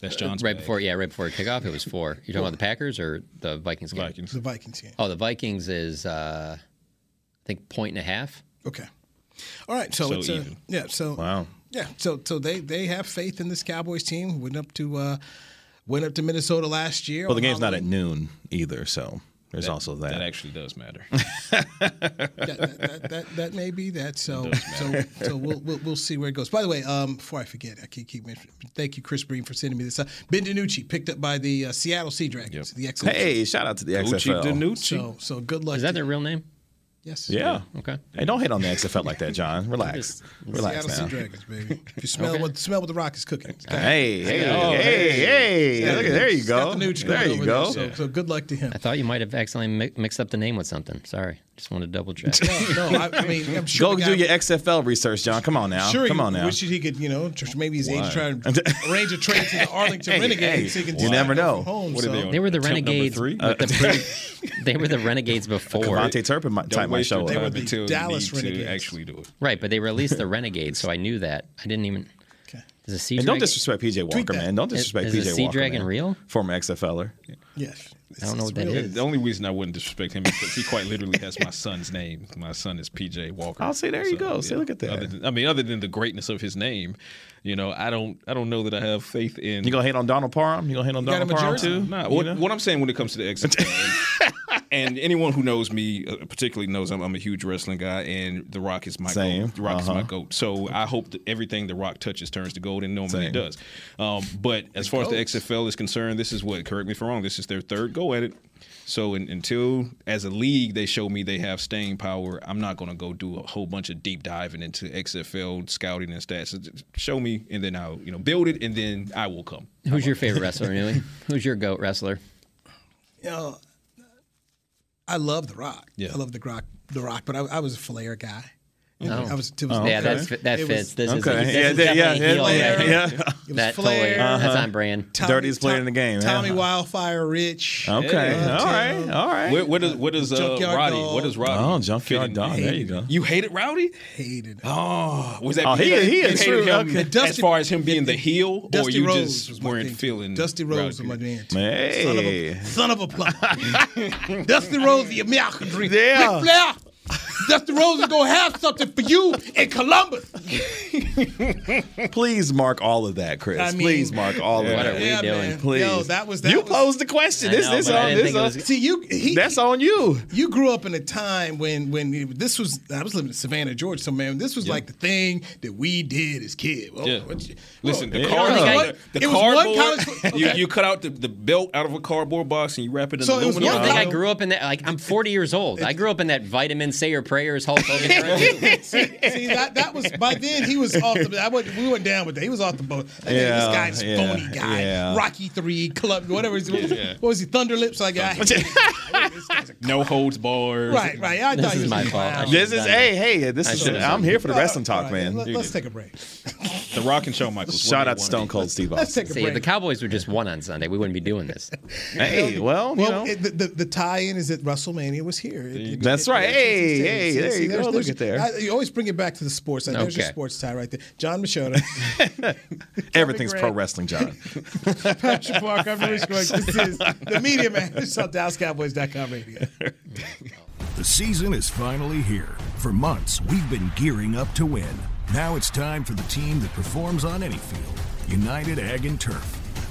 That's John's right bag. before, yeah, right before kickoff, it was four. You're talking about the Packers or the Vikings game? Vikings. The Vikings game. Oh, the Vikings is, uh, I think, point and a half. Okay. All right. So, So it's uh, even. yeah. So Wow. Yeah. So so they they have faith in this Cowboys team. Went up to uh, went up to Minnesota last year. Well, the on game's not at noon either, so there's also that. That actually does matter. that, that, that, that, that may be that. So so so we'll, we'll we'll see where it goes. By the way, um, before I forget, I keep keep mentioning. Thank you, Chris Breen, for sending me this. Uh, ben DiNucci picked up by the uh, Seattle Sea Dragons. The XFL. Hey, shout out to the Gucci XFL. Danucci. So so good luck. Is that to- their real name? Yes. Yeah. Okay. Hey, don't hate on the XFL like that, John. Relax. Relax Seattle now. Dragons, baby. If you smell Okay. what smell what the Rock is cooking. Hey, hey, Oh, hey, hey, Look at- There you go. the Nucci There you over go. So, so good luck to him. I thought you might have accidentally mi- mixed up the name with something. Sorry. Just wanted to double check. No, no. I, I mean, I'm sure. Go the do your XFL research, John. Come on now. Sure, Come on now. wishes he could, you know, maybe his agent Why? try to arrange a trade to the Arlington Hey, Renegades hey, so he can you never know. Home, What are so. they? Uh, they were the Renegades. three? with the pre- they were the Renegades before. KaVontae Turpin type might waste show your They were up. the time until Dallas you need Renegades. to actually do it. Right, but they released the Renegades, so I knew that. I didn't even. Okay. Is a sea And don't disrespect PJ Walker, man. Don't disrespect is PJ a sea Walker. dragon man. real? Former XFLer. Yes. I don't know what that It's is. The only reason I wouldn't disrespect him is because he quite literally has my son's name. My son is PJ Walker. Oh, I'll say, there you go. Say, look at that. Other than, I mean, other than the greatness of his name, you know, I don't, I don't know that I have faith in. You gonna hate on Donald Parham? You gonna hate on got Donald Parham too? Nah, You what, know? what I'm saying when it comes to the XFL, er and, and anyone who knows me uh, particularly knows I'm, I'm a huge wrestling guy, and The Rock is my Same. goat. The Rock is my Uh-huh. goat. So I hope that everything The Rock touches turns to gold, and normally Same. it does. Um, but as far as the. XFL is concerned, this is what. Correct me if I'm wrong. This is their third go at it. So in, until as a league they show me they have staying power, I'm not going to go do a whole bunch of deep diving into XFL scouting and stats. Show me, and then I'll you know build it, and then I will come. Who's your favorite wrestler, Newey? Who's your goat wrestler? You know, I love The Rock. Yeah. I love The Rock, The Rock, but I, I was a Flair guy. You know, Oh. I was, it was Oh, Yeah, okay. that's that It fits. was- this is Okay. this Yeah, is yeah, definitely yeah, heel yeah, right here. yeah. It was That totally Flair. that's on brand. Tommy- Dirtiest player Tom- in the game, yeah. Tommy Wildfire Rich. Okay. Yeah. all right. All right. Where, where does what does uh, Junkyard Roddy? Dog. What does Roddy? Oh, Junkyard? Dog. There you go. You hated Rowdy? Hated. Oh, was that? Oh, he- you he hated true. him Okay. as far as him being the heel, or you just weren't feeling Dusty Rhodes was my man. Hey. Son of a, son of a. Dusty Rhodes, the American dream. Yeah. Ric Flair. Rhodes is gonna have something for you in Columbus. Please mark all of that, Chris. I mean- Please mark all What of are that. we yeah, doing? man. Please. Yo, that was that you was, posed the question. I This, know, this, on, this, on- was- See you. He, that's on you. You grew up in a time when when this was I was living in Savannah, Georgia. So man, this was like the thing that we did as kids. Well, Yeah. you- oh. Listen, the well, card, it the, the it was one cardboard. college- you, okay. you cut out the, the belt out of a cardboard box and you wrap it in So it was aluminum. one I think I grew up in that. Like I'm 40 years old. I grew up in that vitamin say your prayers Hulk Hogan. era. See that that was by then he was off the. I went, we went down with that. He was off the boat. I think Yeah, this guy's yeah, phony guy. yeah. Rocky Three Club, whatever. His, What was he? Thunder Lips. Like I, this no holds bars. right, right. I This thought he is my a fault. I clown. should- This is done hey hey. This I is. I'm done here for the wrestling talk, all man. right, Let, us take a break. The Rock and Shawn Michaels. Shout out to Stone? Cold Steve Let's Austin. take a See, if the Cowboys were just won on Sunday, we wouldn't be doing this. Hey, well, you Well, know. it, the, the, the tie-in is that WrestleMania was here. It- it- That's it- right. it- Hey, see, hey, see, there you go. Look at there. I- you always bring it back to the sports side. There's your sports tie right there. Jon Machota, Everything's pro wrestling, John. Patrick Clark, I'm Rich Greg. This is the Media Man. This is on DallasCowboys.com radio. The season is finally here. For months, we've been gearing up to win. Now it's time for the team that performs on any field United Ag and Turf.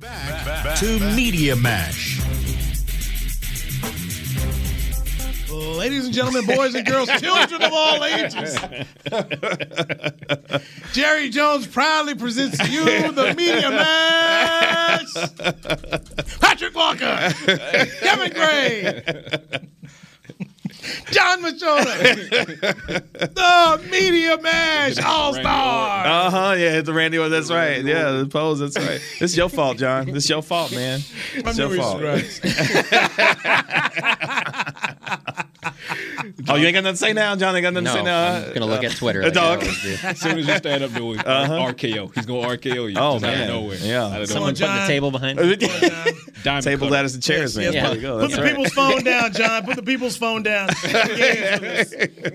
Back to Media Mash. Ladies and gentlemen, boys and girls, children of all ages. Jerry Jones proudly presents to you the Media Mash. Patrick Walker, Kevin Gray, Jon Machota, the Media Mash All Star. Uh huh. Yeah, it's the Randy. one. That's right. Yeah, the pose. That's right. It's your fault, John. It's your fault, man. It's your fault. oh, you ain't got nothing to say now, John. Ain't got nothing No, to say now. I'm gonna look at Twitter A like dog. As soon as you stand up, do it. Uh-huh. RKO. He's going to RKO you. Oh, just out man. of nowhere. Yeah. Out of Someone nowhere. putting the table behind. Diamond Table cutter. ladders and chairs, man. Yes, Yeah. There you go. Put That's the right. people's phone down, John. Put the people's phone down. Engage with us,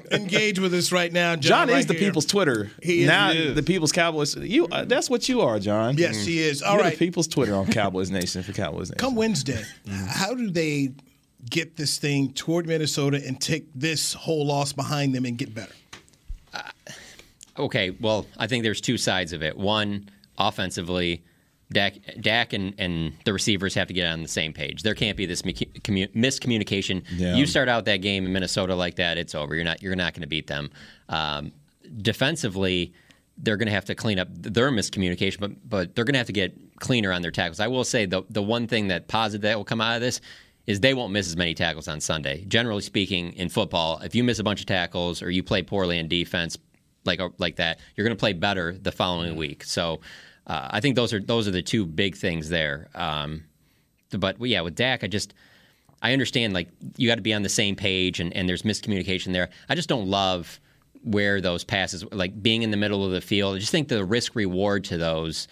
Engage with us right now, John. John right is the here. people's Twitter. He is. now He is. the people's Cowboys. You. Uh, that's what you are, John. Yes, he is. All You're right. the people's Twitter on Cowboys Nation for Cowboys Nation. Come Wednesday, how do they get this thing toward Minnesota and take this whole loss behind them and get better? Okay, well, I think there's two sides of it. One, offensively, Dak, Dak and, and the receivers have to get on the same page. There can't be this miscommunication. Yeah. You start out that game in Minnesota like that, it's over. You're not you're not going to beat them. Um, defensively, they're going to have to clean up their miscommunication, but but they're going to have to get cleaner on their tackles. I will say the the one thing that positive that will come out of this is they won't miss as many tackles on Sunday. Generally speaking, in football, if you miss a bunch of tackles or you play poorly in defense, like like that, you're going to play better the following week. So uh, I think those are those are the two big things there. Um, but yeah, with Dak, I just I understand like you got to be on the same page and, and there's miscommunication there. I just don't love where those passes like being in the middle of the field. I just think the risk reward to those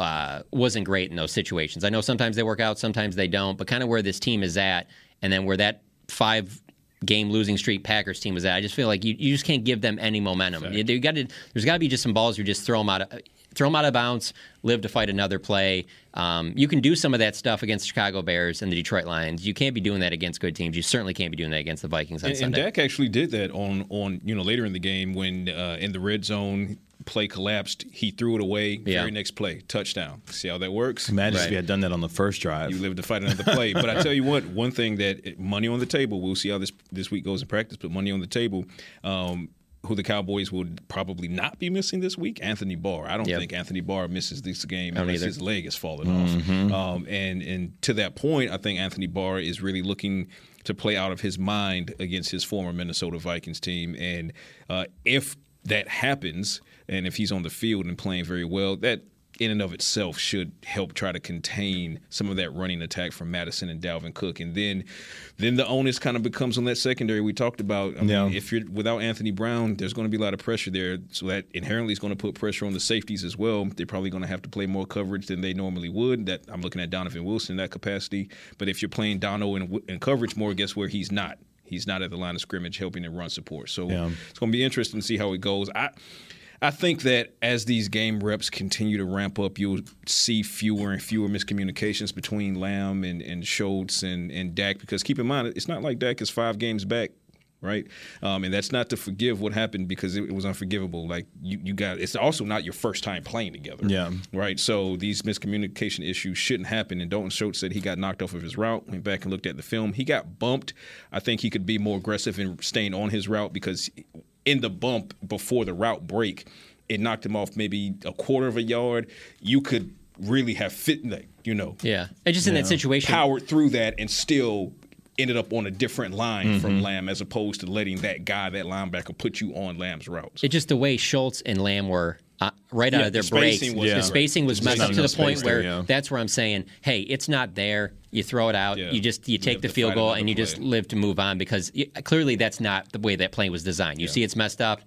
uh, wasn't great in those situations. I know sometimes they work out, sometimes they don't, but kind of where this team is at, and then where that five game losing streak Packers team was at, I just feel like you, you just can't give them any momentum. You, you got to there's got to be just some balls you just throw them out of throw them out of bounds, live to fight another play. Um, you can do some of that stuff against the Chicago Bears and the Detroit Lions. You can't be doing that against good teams. You certainly can't be doing that against the Vikings on And, and Dak actually did that on on you know later in the game when uh, in the red zone play collapsed, he threw it away. Yeah. Very next play, touchdown. See how that works? Imagine if you had done that on the first drive. You live to fight another play. But I tell you what, one thing that money on the table. We'll see how this this week goes in practice. But money on the table. Um, who the Cowboys would probably not be missing this week? Anthony Barr. I don't Yep. think Anthony Barr misses this game unless either. his leg is falling Mhm. off. Um, and and to that point, I think Anthony Barr is really looking to play out of his mind against his former Minnesota Vikings team. And uh, if that happens, and if he's on the field and playing very well, that in and of itself should help try to contain some of that running attack from Mattison and Dalvin Cook. And then then the onus kind of becomes on that secondary we talked about. I mean, if you're without Anthony Brown, there's going to be a lot of pressure there. So that inherently is going to put pressure on the safeties as well. They're probably going to have to play more coverage than they normally would. That I'm looking at Donovan Wilson in that capacity. But if you're playing Dono in, in coverage more, guess where he's not. He's not at the line of scrimmage helping in run support. So Yeah. it's going to be interesting to see how it goes. I I think that as these game reps continue to ramp up, you'll see fewer and fewer miscommunications between Lamb and, and Schultz and, and Dak. Because keep in mind, it's not like Dak is five games back, right? Um, and that's not to forgive what happened because it, it was unforgivable. Like you, you got, it's also not your first time playing together. Yeah. Right. So these miscommunication issues shouldn't happen. And Dalton Schultz said he got knocked off of his route. Went back and looked at the film. He got bumped. I think he could be more aggressive in staying on his route because in the bump before the route break, it knocked him off maybe a quarter of a yard. You could really have fit, like, you know, Yeah. And just in that situation- powered through that and still ended up on a different line from Mhm. Lamb as opposed to letting that guy, that linebacker, put you on Lamb's routes. It's just the way Schultz and Lamb were uh, right out of their the breaks. spacing was- The spacing was messed up to the point where there, yeah. that's where I'm saying, hey, it's not there. You throw it out. You just you take have the field goal and you just live to move on because clearly that's not the way that play was designed. You see it's messed up.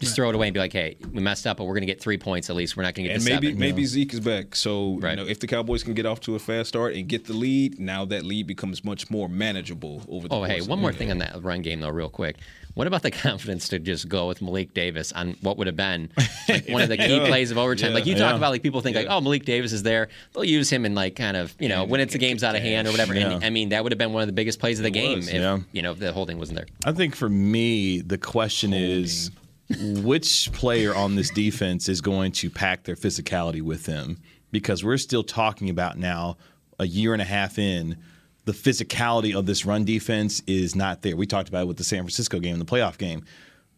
Just throw it away and be like, hey, we messed up, but we're going to get three points at least. We're not going to get And the maybe seven. maybe Zeke is back. So you know, if the Cowboys can get off to a fast start and get the lead, now that lead becomes much more manageable over the Oh, hey, one more game. thing on that run game, though, real quick. What about the confidence to just go with Malik Davis on what would have been like one of the key Yeah. plays of overtime? Yeah. Like you talk Yeah. about, like people think like, oh, Malik Davis is there. They'll use him in like kind of you know when it's the game's out of hand or whatever. And I mean that would have been one of the biggest plays of the It game was, if yeah. you know if the holding wasn't there. I think for me, the question is which player on this defense is going to pack their physicality with them? Because we're still talking about now, a year and a half in, the physicality of this run defense is not there. We talked about it with the San Francisco game, the playoff game.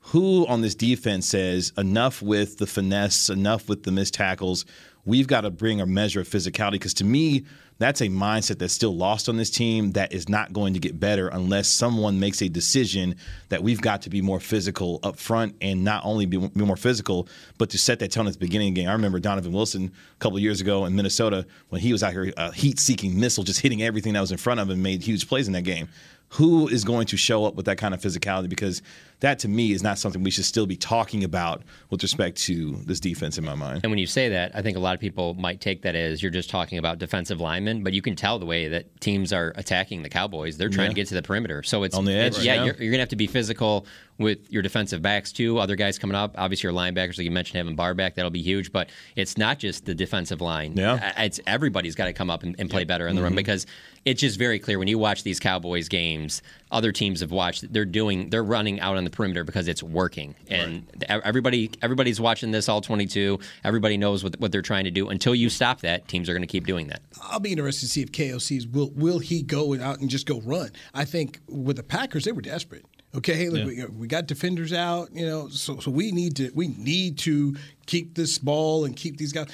Who on this defense says enough with the finesse, enough with the missed tackles? We've got to bring a measure of physicality because to me, that's a mindset that's still lost on this team that is not going to get better unless someone makes a decision that we've got to be more physical up front and not only be, be more physical, but to set that tone at the beginning of the game. I remember Donovan Wilson a couple years ago in Minnesota when he was out here, uh, a heat seeking missile, just hitting everything that was in front of him and made huge plays in that game. Who is going to show up with that kind of physicality? Because that to me is not something we should still be talking about with respect to this defense in my mind. And when you say that, I think a lot of people might take that as you're just talking about defensive linemen, but you can tell the way that teams are attacking the Cowboys. They're trying Yeah. to get to the perimeter. So it's On the it's- edge, yeah, yeah. You're, you're going to have to be physical with your defensive backs too. Other guys coming up, obviously your linebackers, like you mentioned, having Barr back, that'll be huge. But it's not just the defensive line. Yeah. It's everybody's got to come up and, and play better in the run Mhm. because it's just very clear when you watch these Cowboys games. Other teams have watched. They're doing. They're running out on the perimeter because it's working, and everybody everybody's watching this all 22. Everybody knows what what they're trying to do. Until you stop that, teams are going to keep doing that. I'll be interested to see if KOC's will will he go out and just go run. I think with the Packers they were desperate. Okay, hey, look, Yeah. we, we got defenders out, you know, so so we need to we need to keep this ball and keep these guys.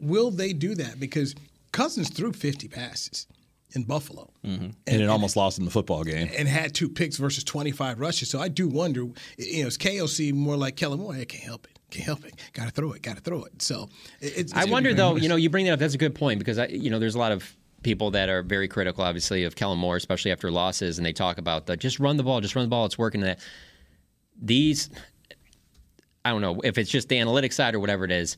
Will they do that? Because Cousins threw 50 passes in Buffalo mm-hmm. and, it almost lost in the football game. and had two picks versus 25 rushes. So I do wonder, you know, is KOC more like Kellen Moore? I can't help it. Can't help it. Got to throw it. Got to throw it. So it- it's. I wonder though. You know, you bring that up. That's a good point because I, you know, there's a lot of people that are very critical, obviously, of Kellen Moore, especially after losses, and they talk about the just run the ball, just run the ball. It's working. That these, I don't know if it's just the analytics side or whatever it is.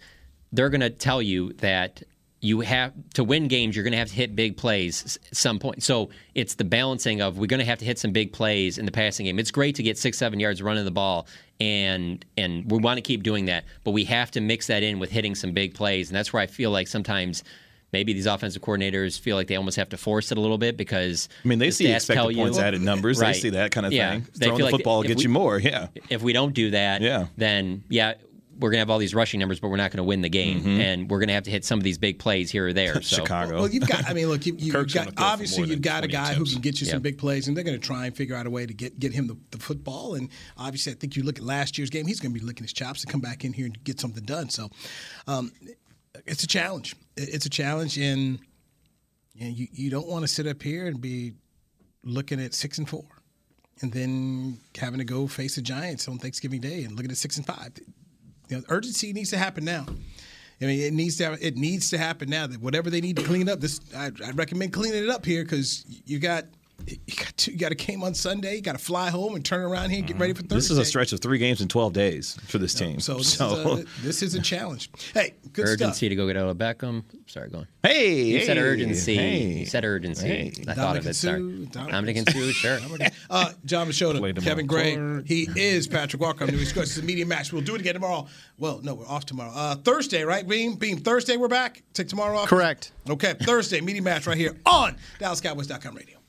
They're going to tell you that you have to win games. You're going to have to hit big plays at some point. So it's the balancing of we're going to have to hit some big plays in the passing game. It's great to get six, seven yards running the ball, and and we want to keep doing that. But we have to mix that in with hitting some big plays, and that's where I feel like sometimes. Maybe these offensive coordinators feel like they almost have to force it a little bit because I mean, they the see expected you- points added numbers. They see that kind of Yeah. thing. They Throwing feel the like football gets we- you more. Yeah. if we don't do that, Yeah. then yeah, we're going to have all these rushing numbers, but we're not going to win the game, Mhm. and we're going to have to hit some of these big plays here or there. So. Chicago. Well, you've got. I mean, look, you, you've Kirk's got gonna throw for obviously you've got a 20 guy who can get you some Yep. big plays, and they're going to try and figure out a way to get get him the, the football. And obviously, I think you look at last year's game; he's going to be licking his chops to come back in here and get something done. So, um, it's a challenge. It's a challenge, and and you you don't want to sit up here and be looking at six and four, and then having to go face the Giants on Thanksgiving Day and looking at six and five. You know, urgency needs to happen now. I mean, it needs to it needs to happen now. That whatever they need to clean up, this I, I recommend cleaning it up here because you got you got to, you got a game on Sunday. You got to fly home and turn around here and get ready for Thursday. This is a stretch of three games in 12 days for this team. So this, Is, a, this is a challenge. Hey, good urgency stuff. to go get Odell Beckham. Sorry, going. Hey, you said urgency. hey, you said urgency. hey. I thought of Dominican it. Sorry. Sue, Dominican Sue, sure. Uh, Jon Machota, Played him Kevin Gray. court. He is Patrick Walker. I'm New Score. This is a Media Mash. We'll do it again tomorrow. Well, no, we're off tomorrow. Uh, Thursday, right? Beam, Beam. Thursday, we're back. Take tomorrow off. Correct. Okay, Thursday, Media Mash right here on DallasCowboys.com radio.